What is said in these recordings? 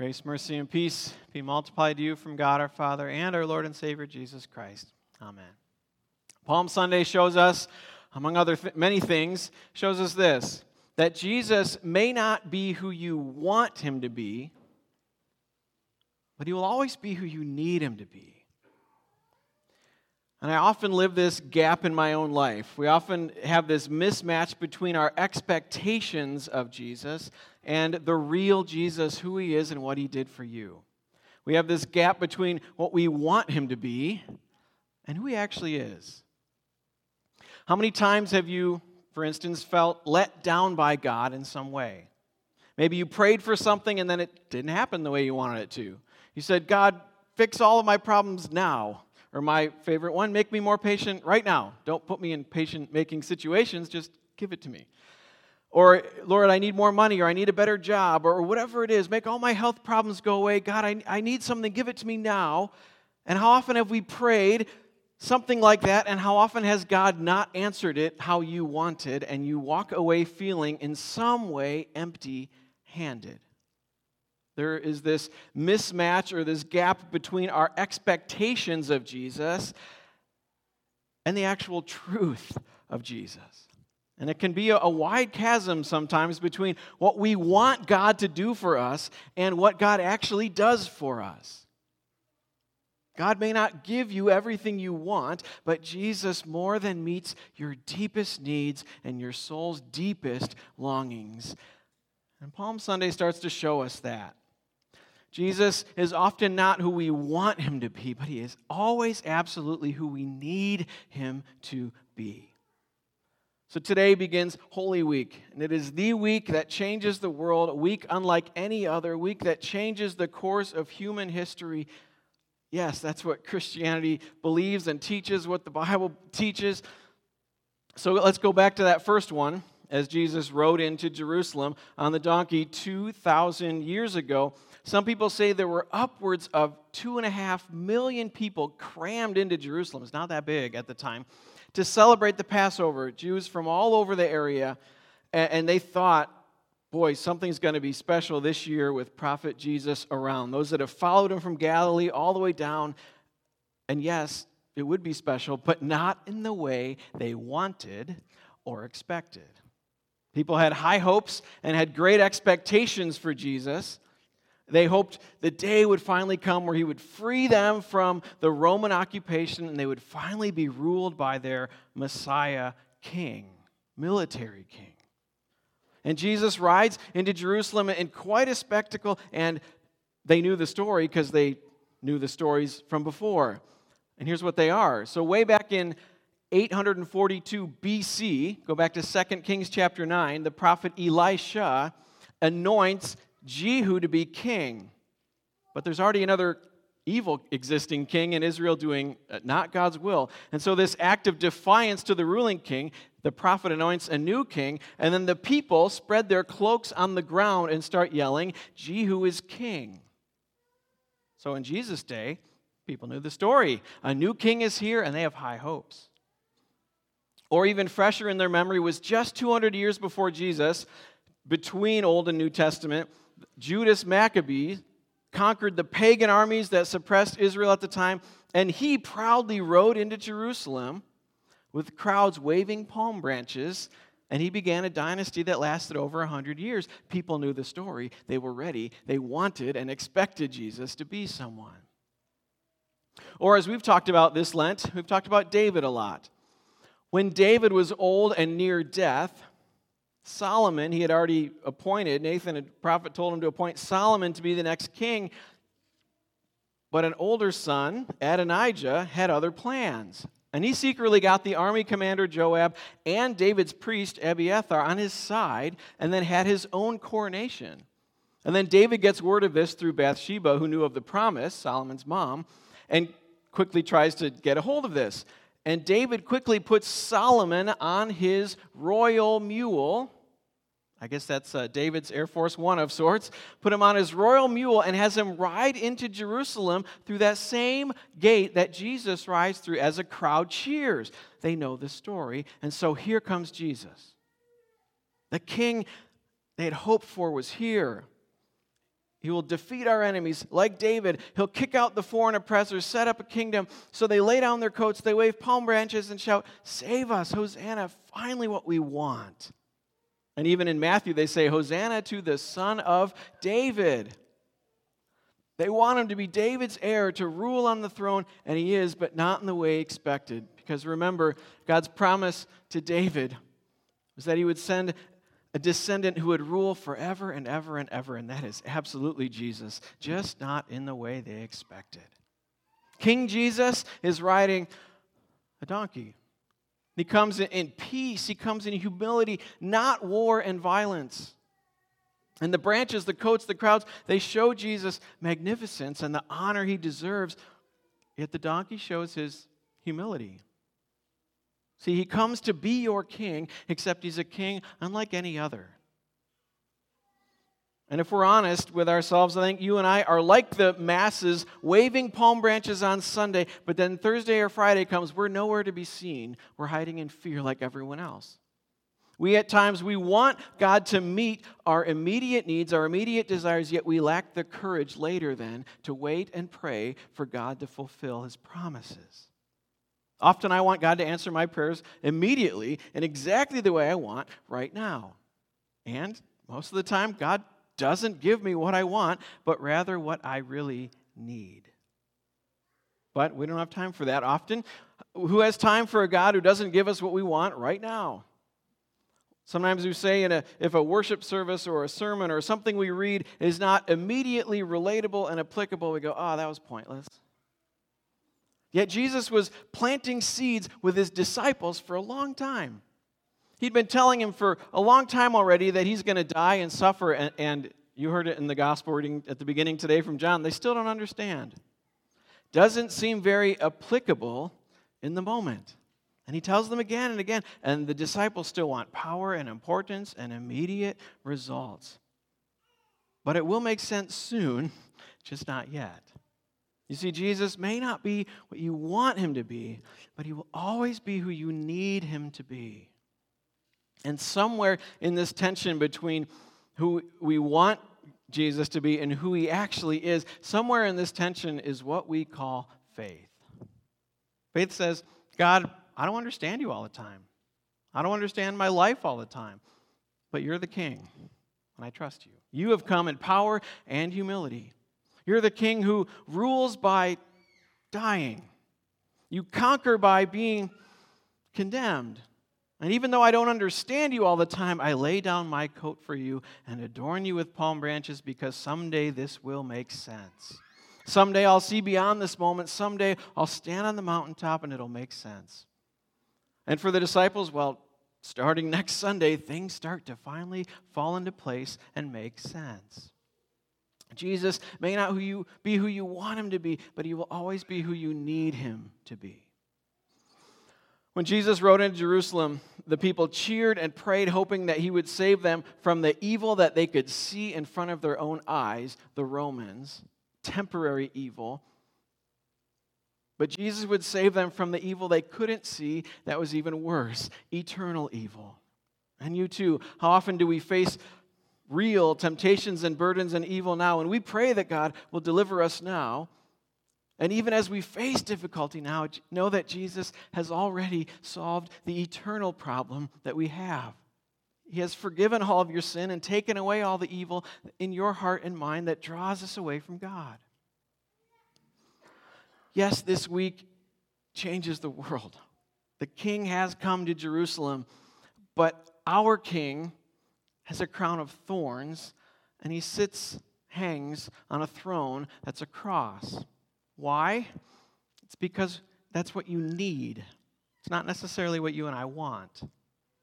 Grace, mercy, and peace be multiplied to you from God our Father and our Lord and Savior Jesus Christ. Amen. Palm Sunday shows us, among other th- many things, shows us this that Jesus may not be who you want him to be, but he will always be who you need him to be. And I often live this gap in my own life. We often have this mismatch between our expectations of Jesus and the real Jesus, who he is and what he did for you. We have this gap between what we want him to be and who he actually is. How many times have you, for instance, felt let down by God in some way? Maybe you prayed for something and then it didn't happen the way you wanted it to. You said, God, fix all of my problems now. Or my favorite one, make me more patient right now. Don't put me in patient making situations, just give it to me. Or, Lord, I need more money, or I need a better job, or whatever it is. Make all my health problems go away. God, I, I need something, give it to me now. And how often have we prayed something like that, and how often has God not answered it how you wanted, and you walk away feeling in some way empty handed? There is this mismatch or this gap between our expectations of Jesus and the actual truth of Jesus. And it can be a, wide chasm sometimes between what we want God to do for us and what God actually does for us. God may not give you everything you want, but Jesus more than meets your deepest needs and your soul's deepest longings. And Palm Sunday starts to show us that. Jesus is often not who we want him to be, but he is always absolutely who we need him to be. So today begins Holy Week, and it is the week that changes the world, a week unlike any other, a week that changes the course of human history. Yes, that's what Christianity believes and teaches, what the Bible teaches. So let's go back to that first one as Jesus rode into Jerusalem on the donkey 2,000 years ago. Some people say there were upwards of two and a half million people crammed into Jerusalem. It's not that big at the time to celebrate the Passover. Jews from all over the area, and they thought, boy, something's going to be special this year with Prophet Jesus around. Those that have followed him from Galilee all the way down. And yes, it would be special, but not in the way they wanted or expected. People had high hopes and had great expectations for Jesus. They hoped the day would finally come where he would free them from the Roman occupation and they would finally be ruled by their Messiah king, military king. And Jesus rides into Jerusalem in quite a spectacle, and they knew the story because they knew the stories from before. And here's what they are. So, way back in 842 BC, go back to 2 Kings chapter 9, the prophet Elisha anoints Jehu to be king. But there's already another evil existing king in Israel doing uh, not God's will. And so, this act of defiance to the ruling king, the prophet anoints a new king, and then the people spread their cloaks on the ground and start yelling, Jehu is king. So, in Jesus' day, people knew the story. A new king is here, and they have high hopes. Or even fresher in their memory was just 200 years before Jesus, between Old and New Testament, Judas Maccabee conquered the pagan armies that suppressed Israel at the time, and he proudly rode into Jerusalem with crowds waving palm branches, and he began a dynasty that lasted over 100 years. People knew the story, they were ready, they wanted and expected Jesus to be someone. Or, as we've talked about this Lent, we've talked about David a lot. When David was old and near death, Solomon, he had already appointed, Nathan, a prophet, told him to appoint Solomon to be the next king. But an older son, Adonijah, had other plans. And he secretly got the army commander Joab and David's priest Abiathar on his side and then had his own coronation. And then David gets word of this through Bathsheba, who knew of the promise, Solomon's mom, and quickly tries to get a hold of this. And David quickly puts Solomon on his royal mule. I guess that's uh, David's Air Force One of sorts. Put him on his royal mule and has him ride into Jerusalem through that same gate that Jesus rides through as a crowd cheers. They know the story. And so here comes Jesus. The king they had hoped for was here. He will defeat our enemies like David. He'll kick out the foreign oppressors, set up a kingdom. So they lay down their coats, they wave palm branches, and shout, Save us, Hosanna, finally what we want. And even in Matthew, they say, Hosanna to the Son of David. They want him to be David's heir, to rule on the throne, and he is, but not in the way expected. Because remember, God's promise to David was that he would send a descendant who would rule forever and ever and ever, and that is absolutely Jesus, just not in the way they expected. King Jesus is riding a donkey. He comes in peace, he comes in humility, not war and violence. And the branches, the coats, the crowds, they show Jesus magnificence and the honor he deserves, yet the donkey shows his humility. See, he comes to be your king, except he's a king unlike any other. And if we're honest with ourselves, I think you and I are like the masses waving palm branches on Sunday, but then Thursday or Friday comes, we're nowhere to be seen. We're hiding in fear like everyone else. We at times we want God to meet our immediate needs, our immediate desires, yet we lack the courage later then to wait and pray for God to fulfill his promises. Often I want God to answer my prayers immediately and exactly the way I want right now. And most of the time, God doesn't give me what I want, but rather what I really need. But we don't have time for that often. Who has time for a God who doesn't give us what we want right now? Sometimes we say in a, if a worship service or a sermon or something we read is not immediately relatable and applicable, we go, oh, that was pointless. Yet Jesus was planting seeds with his disciples for a long time. He'd been telling him for a long time already that he's going to die and suffer, and, and, you heard it in the gospel reading at the beginning today from John. They still don't understand. Doesn't seem very applicable in the moment. And he tells them again and again, and the disciples still want power and importance and immediate results. But it will make sense soon, just not yet. You see, Jesus may not be what you want him to be, but he will always be who you need him to be. And somewhere in this tension between who we want Jesus to be and who he actually is, somewhere in this tension is what we call faith. Faith says, God, I don't understand you all the time. I don't understand my life all the time, but you're the king, and I trust you. You have come in power and humility. You're the king who rules by dying. You conquer by being condemned. And even though I don't understand you all the time, I lay down my coat for you and adorn you with palm branches because someday this will make sense. Someday I'll see beyond this moment. Someday I'll stand on the mountaintop and it'll make sense. And for the disciples, well, starting next Sunday, things start to finally fall into place and make sense. Jesus may not who you, be who you want him to be, but he will always be who you need him to be. When Jesus rode into Jerusalem, the people cheered and prayed, hoping that he would save them from the evil that they could see in front of their own eyes, the Romans, temporary evil. But Jesus would save them from the evil they couldn't see that was even worse, eternal evil. And you too, how often do we face real temptations and burdens and evil now. And we pray that God will deliver us now. And even as we face difficulty now, know that Jesus has already solved the eternal problem that we have. He has forgiven all of your sin and taken away all the evil in your heart and mind that draws us away from God. Yes, this week changes the world. The king has come to Jerusalem, but our king has a crown of thorns, and he sits, hangs on a throne that's a cross. Why? It's because that's what you need. It's not necessarily what you and I want.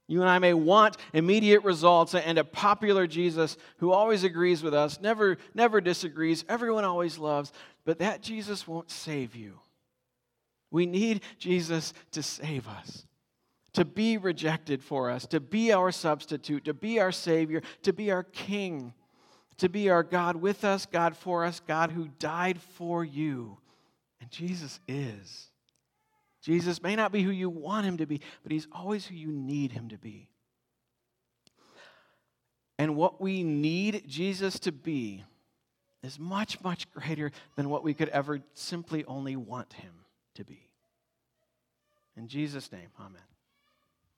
You and I may want immediate results and a popular Jesus who always agrees with us, never, never disagrees, everyone always loves, but that Jesus won't save you. We need Jesus to save us to be rejected for us, to be our substitute, to be our Savior, to be our King, to be our God with us, God for us, God who died for you. And Jesus is. Jesus may not be who you want him to be, but he's always who you need him to be. And what we need Jesus to be is much, much greater than what we could ever simply only want him to be. In Jesus' name, amen.